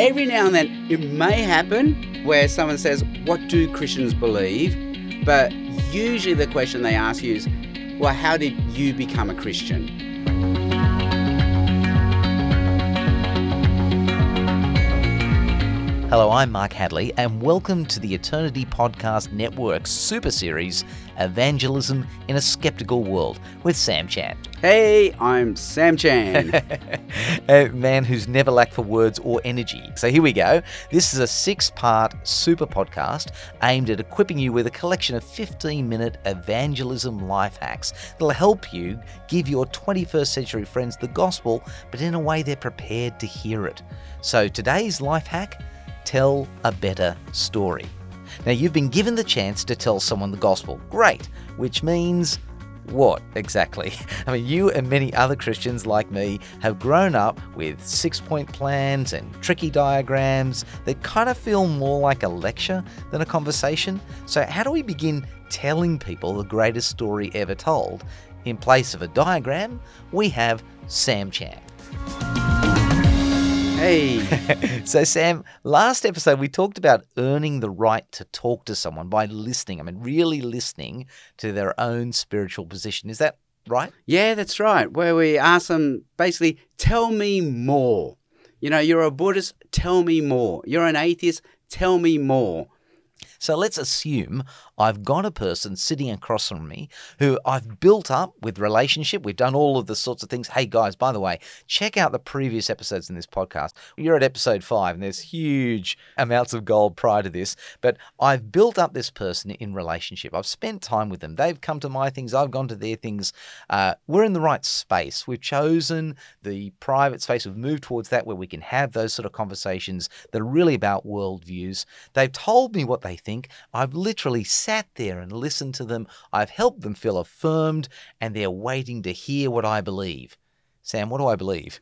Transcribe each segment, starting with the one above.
every now and then it may happen where someone says, What do Christians believe? But usually the question they ask you is, Well, how did you become a Christian? Hello, I'm Mark Hadley, and welcome to the Eternity Podcast Network's super series, Evangelism in a Skeptical World, with Sam Chan. Hey, I'm Sam Chan. a man who's never lacked for words or energy. So here we go. This is a six part super podcast aimed at equipping you with a collection of 15 minute evangelism life hacks that'll help you give your 21st century friends the gospel, but in a way they're prepared to hear it. So today's life hack tell a better story. Now, you've been given the chance to tell someone the gospel. Great. Which means what exactly? I mean, you and many other Christians like me have grown up with six point plans and tricky diagrams that kind of feel more like a lecture than a conversation. So, how do we begin telling people the greatest story ever told? In place of a diagram, we have Sam Chan. Hey. so, Sam, last episode we talked about earning the right to talk to someone by listening. I mean, really listening to their own spiritual position. Is that right? Yeah, that's right. Where we ask them basically, tell me more. You know, you're a Buddhist, tell me more. You're an atheist, tell me more. So let's assume I've got a person sitting across from me who I've built up with relationship. We've done all of the sorts of things. Hey guys, by the way, check out the previous episodes in this podcast. You're at episode five, and there's huge amounts of gold prior to this. But I've built up this person in relationship. I've spent time with them. They've come to my things. I've gone to their things. Uh, we're in the right space. We've chosen the private space. We've moved towards that where we can have those sort of conversations that are really about worldviews. They've told me what they think. I've literally sat there and listened to them. I've helped them feel affirmed, and they're waiting to hear what I believe. Sam, what do I believe?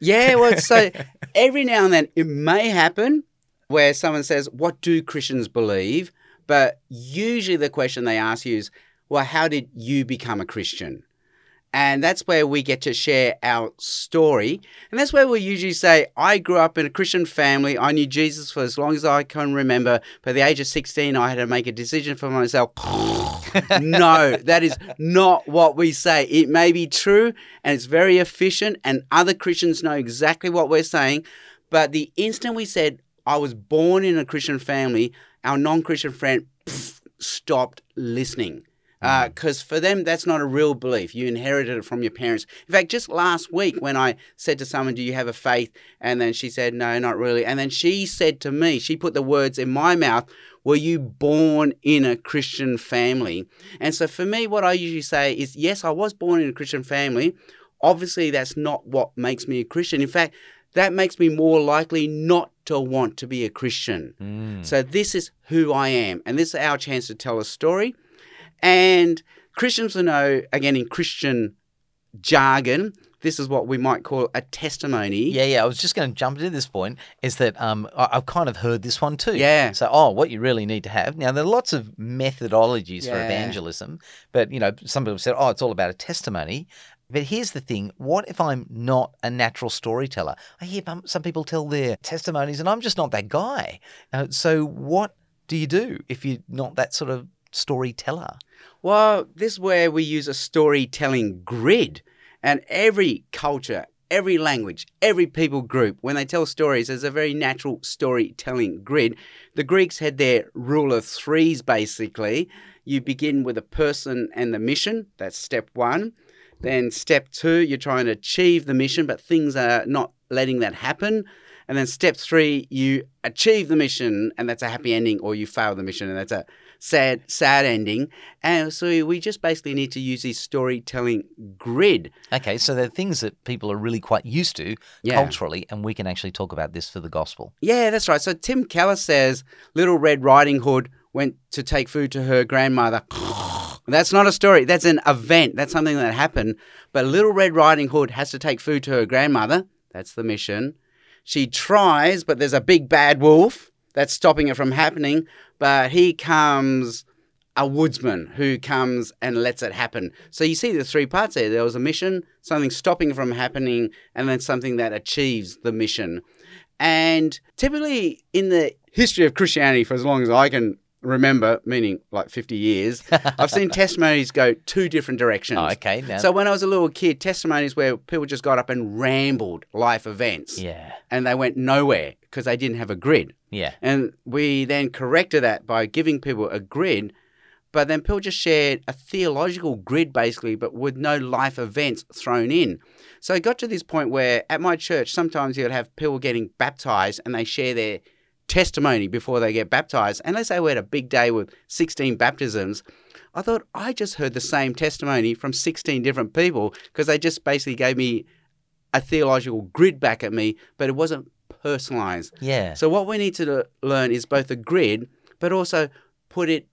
Yeah, well, so every now and then it may happen where someone says, What do Christians believe? But usually the question they ask you is, Well, how did you become a Christian? And that's where we get to share our story. And that's where we usually say, I grew up in a Christian family. I knew Jesus for as long as I can remember. By the age of 16, I had to make a decision for myself. no, that is not what we say. It may be true and it's very efficient, and other Christians know exactly what we're saying. But the instant we said, I was born in a Christian family, our non Christian friend pff, stopped listening because uh, for them that's not a real belief. You inherited it from your parents. In fact just last week when i said to someone do you have a faith? And then she said no not really. And then she said to me she put the words in my mouth were you born in a christian family? And so for me what i usually say is yes i was born in a christian family. Obviously that's not what makes me a christian. In fact that makes me more likely not to want to be a christian. Mm. so this is who i am. And this is our chance to tell a story and Christians will know, again, in Christian jargon, this is what we might call a testimony. Yeah, yeah. I was just going to jump into this point. Is that um, I've kind of heard this one too. Yeah. So, oh, what you really need to have now. There are lots of methodologies yeah. for evangelism, but you know, some people said, oh, it's all about a testimony. But here's the thing what if I'm not a natural storyteller? I hear some people tell their testimonies, and I'm just not that guy. Uh, so, what do you do if you're not that sort of storyteller? Well, this is where we use a storytelling grid. And every culture, every language, every people group, when they tell stories, there's a very natural storytelling grid. The Greeks had their rule of threes basically. You begin with a person and the mission, that's step one. Then step two, you're trying to achieve the mission, but things are not letting that happen. And then step three, you achieve the mission, and that's a happy ending, or you fail the mission, and that's a sad, sad ending. And so we just basically need to use this storytelling grid. Okay, so they're things that people are really quite used to yeah. culturally, and we can actually talk about this for the gospel. Yeah, that's right. So Tim Keller says Little Red Riding Hood went to take food to her grandmother. That's not a story. That's an event. That's something that happened. But Little Red Riding Hood has to take food to her grandmother. That's the mission. She tries, but there's a big bad wolf that's stopping it from happening but he comes a woodsman who comes and lets it happen. So you see the three parts there. There was a mission, something stopping from happening, and then something that achieves the mission. And typically in the history of Christianity, for as long as I can remember, meaning like 50 years, I've seen testimonies go two different directions. Oh, okay. Now, So when I was a little kid, testimonies where people just got up and rambled life events yeah, and they went nowhere because they didn't have a grid. yeah, And we then corrected that by giving people a grid, but then people just shared a theological grid basically, but with no life events thrown in. So it got to this point where at my church, sometimes you'd have people getting baptized and they share their testimony before they get baptized. And let's say we had a big day with 16 baptisms. I thought I just heard the same testimony from 16 different people because they just basically gave me a theological grid back at me, but it wasn't personalized. yeah. So what we need to learn is both a grid, but also put it,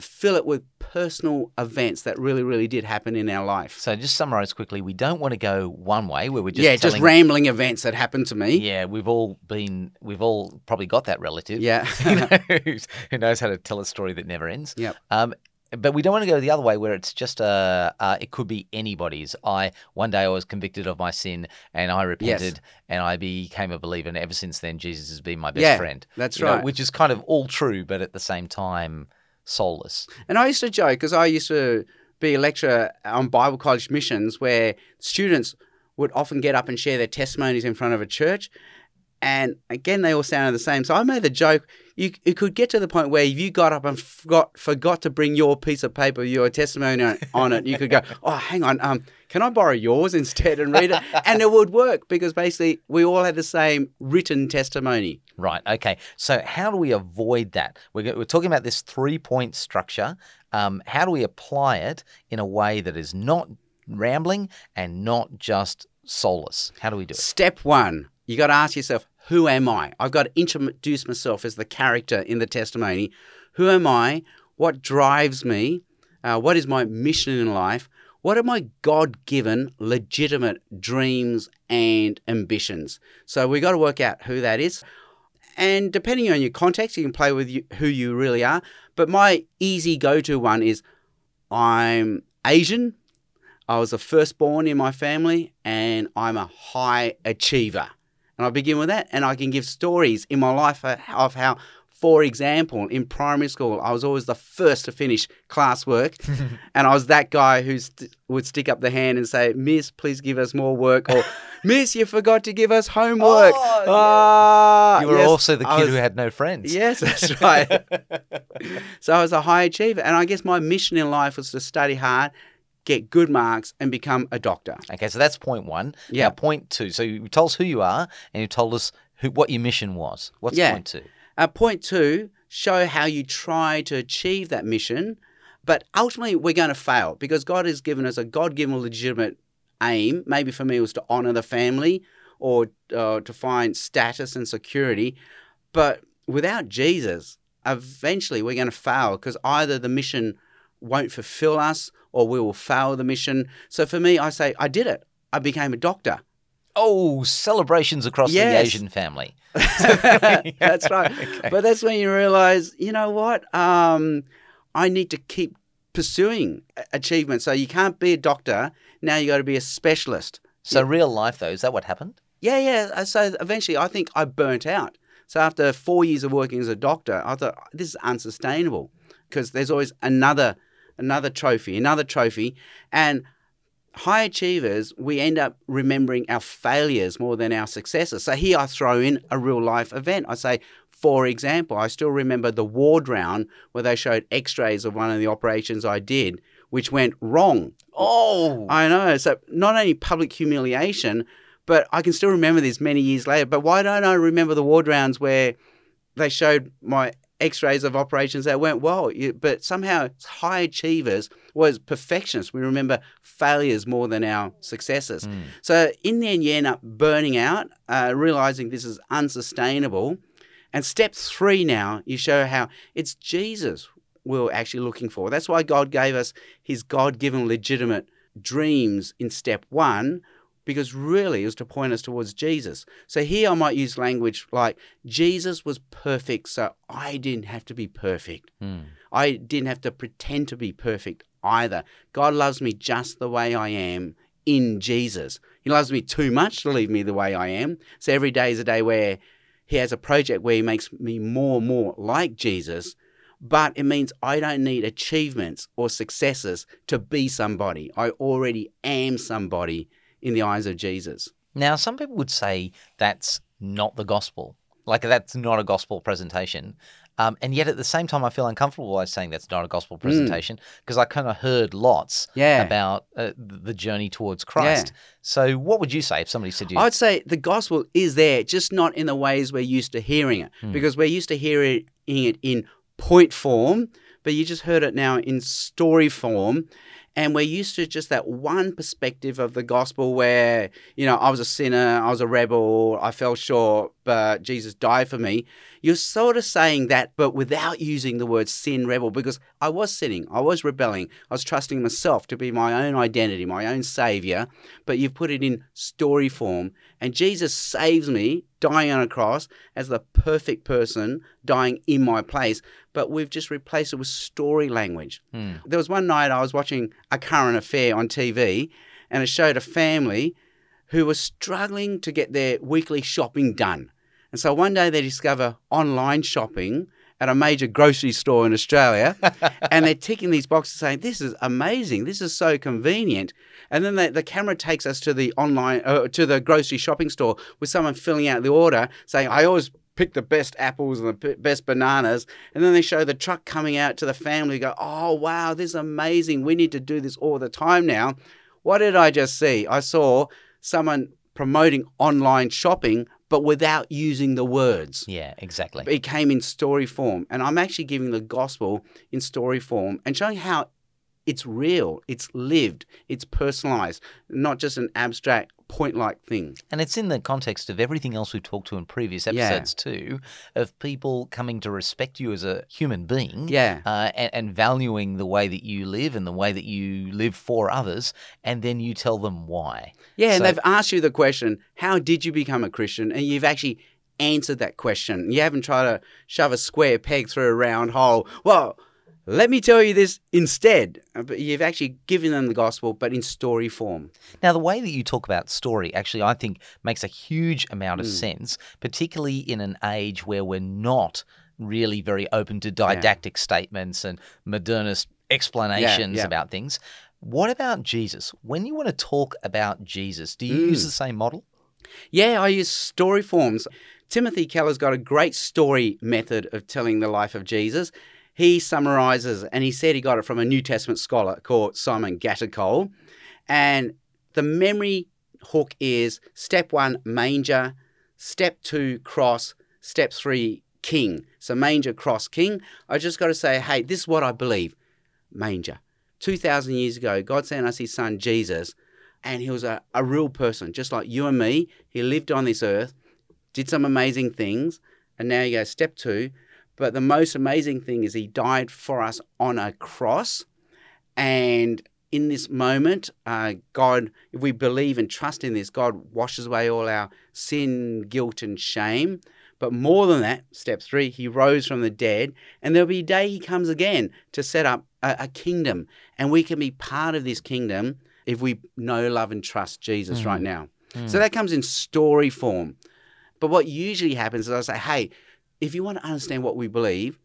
fill it with personal events that really, really did happen in our life. So just summarize quickly. We don't want to go one way where we're just yeah, just rambling events that happened to me. Yeah, we've all been. We've all probably got that relative. Yeah. who, knows, who knows how to tell a story that never ends. Yep. Um, but we don't want to go the other way where it's just uh, uh it could be anybody's. I one day I was convicted of my sin and I repented and I became a believer and ever since then Jesus has been my best Yeah, friend. that's You know, right. which is kind of all true, but at the same time soulless. And I used to joke because I used to be a lecturer on Bible college missions where students would often get up and share their testimonies in front of a church. And again, they all sounded the same. So I made the joke you, it could get to the point where if you got up and forgot, forgot to bring your piece of paper, your testimony on, on it, you could go, oh, hang on, um, can I borrow yours instead and read it? And it would work because basically we all had the same written testimony. Right. Okay. So how do we avoid that? We're, we're talking about this three point structure. Um, how do we apply it in a way that is not rambling and not just soulless? How do we do it? Step one, you got to ask yourself, who am I? I've got to introduce myself as the character in the testimony. Who am I? What drives me? Uh, what is my mission in life? What are my God given, legitimate dreams and ambitions? So we've got to work out who that is. And depending on your context, you can play with you, who you really are. But my easy go to one is I'm Asian, I was the firstborn in my family, and I'm a high achiever. And I begin with that, and I can give stories in my life of how, for example, in primary school, I was always the first to finish classwork, and I was that guy who st- would stick up the hand and say, "Miss, please give us more work," or "Miss, you forgot to give us homework." Oh. Ah, You were yes, also the kid was- who had no friends. Yes, that's right. so I was a high achiever, and I guess my mission in life was to study hard, get good marks, and become a doctor. Okay, so that's point one. Yeah. Now, point two. So you told us who you are, and you told us who what your mission was. What's Yeah. point two? Uh, point two, show how you try to achieve that mission, but ultimately we're going to fail because God has given us a God given legitimate aim. Maybe for me it was to honor the family or uh, to find status and security. But without Jesus, eventually we're going to fail because either the mission won't fulfill us or we will fail the mission. So for me, I say, I did it. I became a doctor. Oh, celebrations across the Asian family. that's right. Okay. But that's when you realize, you know what? Um, I need to keep pursuing achievement. So you can't be a doctor. Now you got to be a specialist. So real life, though, is that what happened? Yeah, yeah. Uh, So eventually, I think I burnt out. So after four years of working as a doctor, I thought this is unsustainable because there's always another, another trophy, another trophy, and high achievers we end up remembering our failures more than our successes. So here I throw in a real life event. I say, for example, I still remember the ward round where they showed X-rays of one of the operations I did, which went wrong. Oh, I know. So not only public humiliation, but I can still remember this many years later. But why don't I remember the ward rounds where they showed my x-rays of operations that went well? But somehow high achievers was perfectionists. We remember failures more than our successes. So in the end, you end up burning out, uh, realizing this is unsustainable. And step three now, you show how it's Jesus we're actually looking for. That's why God gave us his God given legitimate dreams in step one, because really it was to point us towards Jesus. So here I might use language like Jesus was perfect, so I didn't have to be perfect. Hmm. I didn't have to pretend to be perfect either. God loves me just the way I am in Jesus. He loves me too much to leave me the way I am. So every day is a day where He has a project where He makes me more and more like Jesus, but it means I don't need achievements or successes to be somebody. I already am somebody in the eyes of Jesus. Now, some people would say that's not the gospel. Like, that's not a gospel presentation. Um, and yet, at the same time, I feel uncomfortable by saying that's not a gospel presentation because I kind of heard lots Yeah. about uh, the journey towards Christ. So, what would you say if somebody said you, I'd say the gospel is there, just not in the ways we're used to hearing it, because we're used to hearing it in point form, but you just heard it now in story form. And we're used to just that one perspective of the gospel where, you know, I was a sinner, I was a rebel, I fell short, but Jesus died for me. You're sort of saying that, but without using the word sin, rebel, because I was sinning, I was rebelling, I was trusting myself to be my own identity, my own savior, but you've put it in story form. And Jesus saves me, dying on a cross as the perfect person, dying in my place, but we've just replaced it with story language. Hmm. There was one night I was watching a current affair on TV, and it showed a family who were struggling to get their weekly shopping done. And so one day they discover online shopping at a major grocery store in Australia, and they're ticking these boxes saying, This is amazing. This is so convenient. And then they, the camera takes us to the online, uh, to the grocery shopping store with someone filling out the order saying, I always pick the best apples and the p- best bananas. And then they show the truck coming out to the family, go, Oh, wow, this is amazing. We need to do this all the time now. What did I just see? I saw someone promoting online shopping, but without using the words. Yeah, exactly. It came in story form. And I'm actually giving the gospel in story form and showing how it's real, it's lived, it's personalized, not just an abstract point like thing. And it's in the context of everything else we've talked to in previous episodes too, of people coming to respect you as a human being, Yeah. uh, and, and valuing the way that you live and the way that you live for others, and then you tell them why. Yeah, and they've asked you the question, how did you become a Christian? And you've actually answered that question. You haven't tried to shove a square peg through a round hole. Well, let me tell you this instead. Uh, But you've actually given them the gospel, but in story form. Now, the way that you talk about story actually, I think, makes a huge amount of sense, particularly in an age where we're not really very open to didactic statements and modernist explanations yeah. about things. What about Jesus? When you want to talk about Jesus, do you use Hmm. the same model? Yeah, I use story forms. Timothy Keller's got a great story method of telling the life of Jesus. He summarizes, and he said he got it from a New Testament scholar called Simon Gathercole. And the memory hook is step one, manger, step two, cross, step three, king. So manger, cross, king. I just got to say, hey, this is what I believe. Manger. 2,000 years ago, God sent us his son Jesus, and he was a, a real person, just like you and me. He lived on this earth, did some amazing things, and now you go step two. But the most amazing thing is he died for us on a cross. And in this moment, uh, God, if we believe and trust in this, God washes away all our sin, guilt, and shame. But more than that, step three, he rose from the dead, and there'll be a day he comes again to set up a, a kingdom. And we can be part of this kingdom if we know, love, and trust Jesus right now. So that comes in story form. But what usually happens is I say, hey, if you want to understand what we believe,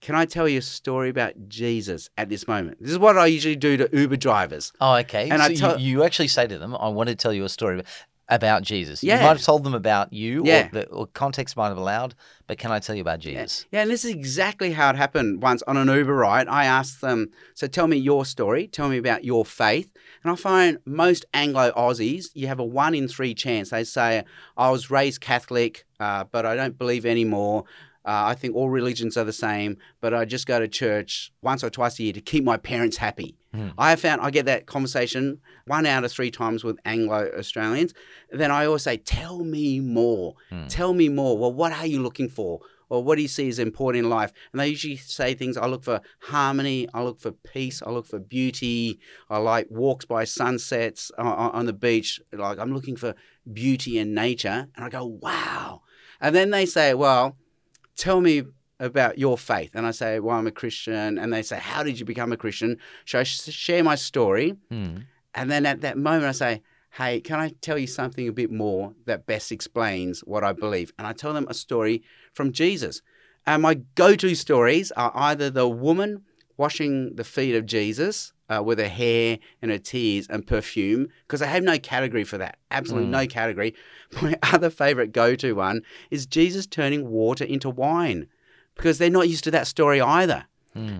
can I tell you a story about Jesus at this moment? This is what I usually do to Uber drivers. Oh, okay. And so I tell- you, you actually say to them, I want to tell you a story about Jesus. Yeah. You might have told them about you, Yeah. or, the, or context might have allowed, but can I tell you about Jesus? Yeah, and this is exactly how it happened once on an Uber ride. I asked them, so tell me your story, tell me about your faith. And I find most Anglo Aussies, you have a one in three chance. They say, I was raised Catholic, uh, but I don't believe anymore. Uh, I think all religions are the same, but I just go to church once or twice a year to keep my parents happy. I have found I get that conversation one out of three times with Anglo Australians. Then I always say, Tell me more. Tell me more. Well, what are you looking for? Or what do you see as important in life? And they usually say things I look for harmony, I look for peace, I look for beauty, I like walks by sunsets on, on the beach. Like I'm looking for beauty and nature. And I go, Wow. And then they say, Well, tell me about your faith. And I say, well, I'm a Christian. And they say, how did you become a Christian? So I sh- share my story. Hmm. And then at that moment, I say, hey, can I tell you something a bit more that best explains what I believe? And I tell them a story from Jesus. And my go to stories are either the woman washing the feet of Jesus uh, with her hair and her tears and perfume, because I have no category for that. Absolutely no category. My other favorite go to one is Jesus turning water into wine, because they're not used to that story either.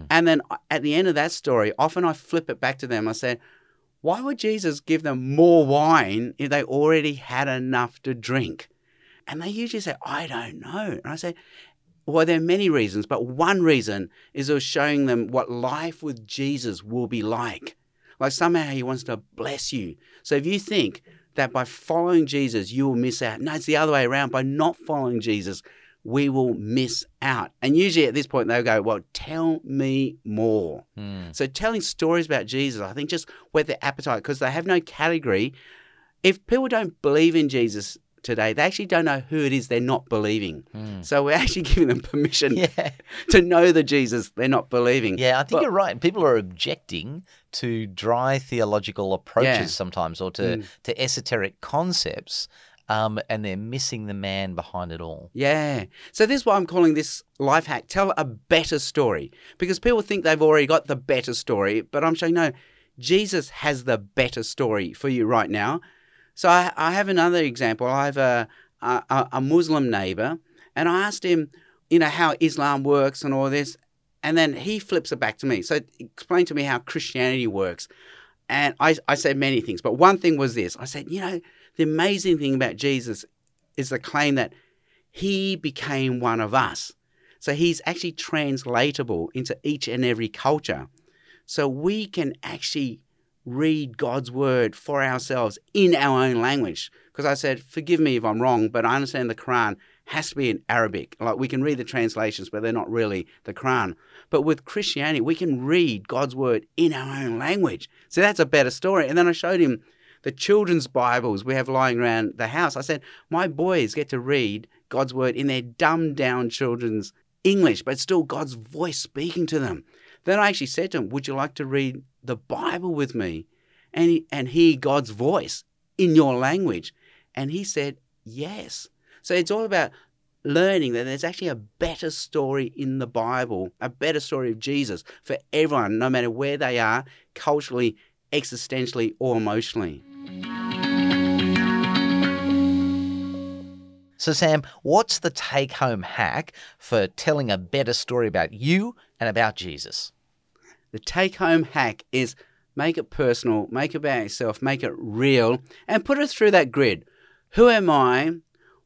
And then uh, at the end of that story, often I flip it back to them. I say, why would Jesus give them more wine if they already had enough to drink? And they usually say, I don't know. And I say, well, there are many reasons, but one reason is it was showing them what life with Jesus will be like. Like somehow he wants to bless you. So if you think that by following Jesus, you will miss out, no, it's the other way around. By not following Jesus, we will miss out. And usually at this point, they'll go, Well, tell me more. Hmm. So telling stories about Jesus, I think, just whet their appetite because they have no category. If people don't believe in Jesus today, they actually don't know who it is they're not believing. So we're actually giving them permission Yeah. to know the Jesus they're not believing. Yeah, I think But- you're right. People are objecting to dry theological approaches Yeah. sometimes or to, Mm. to esoteric concepts, um, and they're missing the man behind it all. Yeah. So this is why I'm calling this life hack. Tell a better story. Because people think they've already got the better story, but I'm showing no, Jesus has the better story for you right now. So I, I have another example. I have a, a, a Muslim neighbor, and I asked him, you know, how Islam works and all this. And then he flips it back to me. So explain to me how Christianity works. And I, I said many things, but one thing was this I said, you know, the amazing thing about Jesus is the claim that he became one of us. So he's actually translatable into each and every culture. So we can actually read God's word for ourselves in our own language. Because I said, forgive me if I'm wrong, but I understand the Quran has to be in Arabic. Like we can read the translations, but they're not really the Quran. But with Christianity, we can read God's word in our own language. So that's a better story. And then I showed him the children's Bibles we have lying around the house. I said, my boys get to read God's word in their dumbed down children's English, but still God's voice speaking to them. Then I actually said to him, Would you like to read the Bible with me and, and hear God's voice in your language? And he said, Yes. So it's all about learning that there's actually a better story in the Bible, a better story of Jesus for everyone, no matter where they are, culturally, existentially, or emotionally. So, Sam, what's the take home hack for telling a better story about you and about Jesus? The take home hack is make it personal, make it about yourself, make it real, and put it through that grid. Who am I?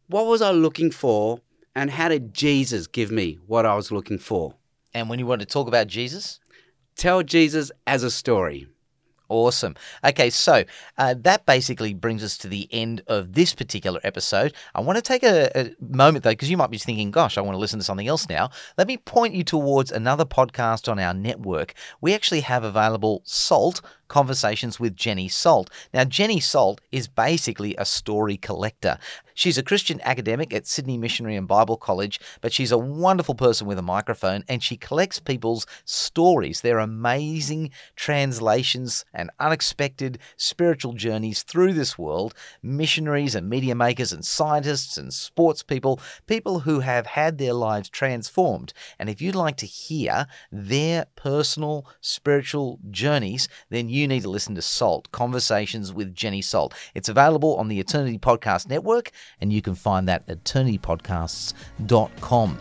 What was I looking for? And how did Jesus give me what I was looking for? And when you want to talk about Jesus, Tell Jesus as a story. Awesome. Okay, so uh, that basically brings us to the end of this particular episode. I want to take a, a moment though, because you might be thinking, gosh, I want to listen to something else now. Let me point you towards another podcast on our network. We actually have available Salt Conversations with Jenny Salt. Now, Jenny Salt is basically a story collector. She's a Christian academic at Sydney Missionary and Bible College, but she's a wonderful person with a microphone and she collects people's stories, their amazing translations and unexpected spiritual journeys through this world. Missionaries and media makers and scientists and sports people, people who have had their lives transformed. And if you'd like to hear their personal spiritual journeys, then you need to listen to Salt Conversations with Jenny Salt. It's available on the Eternity Podcast Network, and you can find that at eternitypodcasts.com.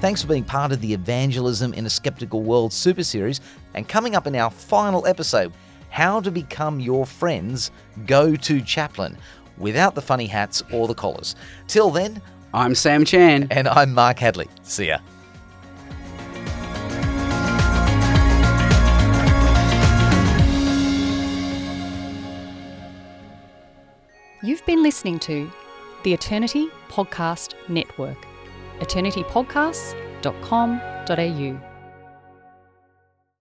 Thanks for being part of the Evangelism in a Skeptical World super series. And coming up in our final episode, how to become your friend's go to chaplain without the funny hats or the collars. Till then, I'm Sam Chan. and I'm Mark Hadley. See ya. You've been listening to the Eternity Podcast Network, eternitypodcasts.com.au.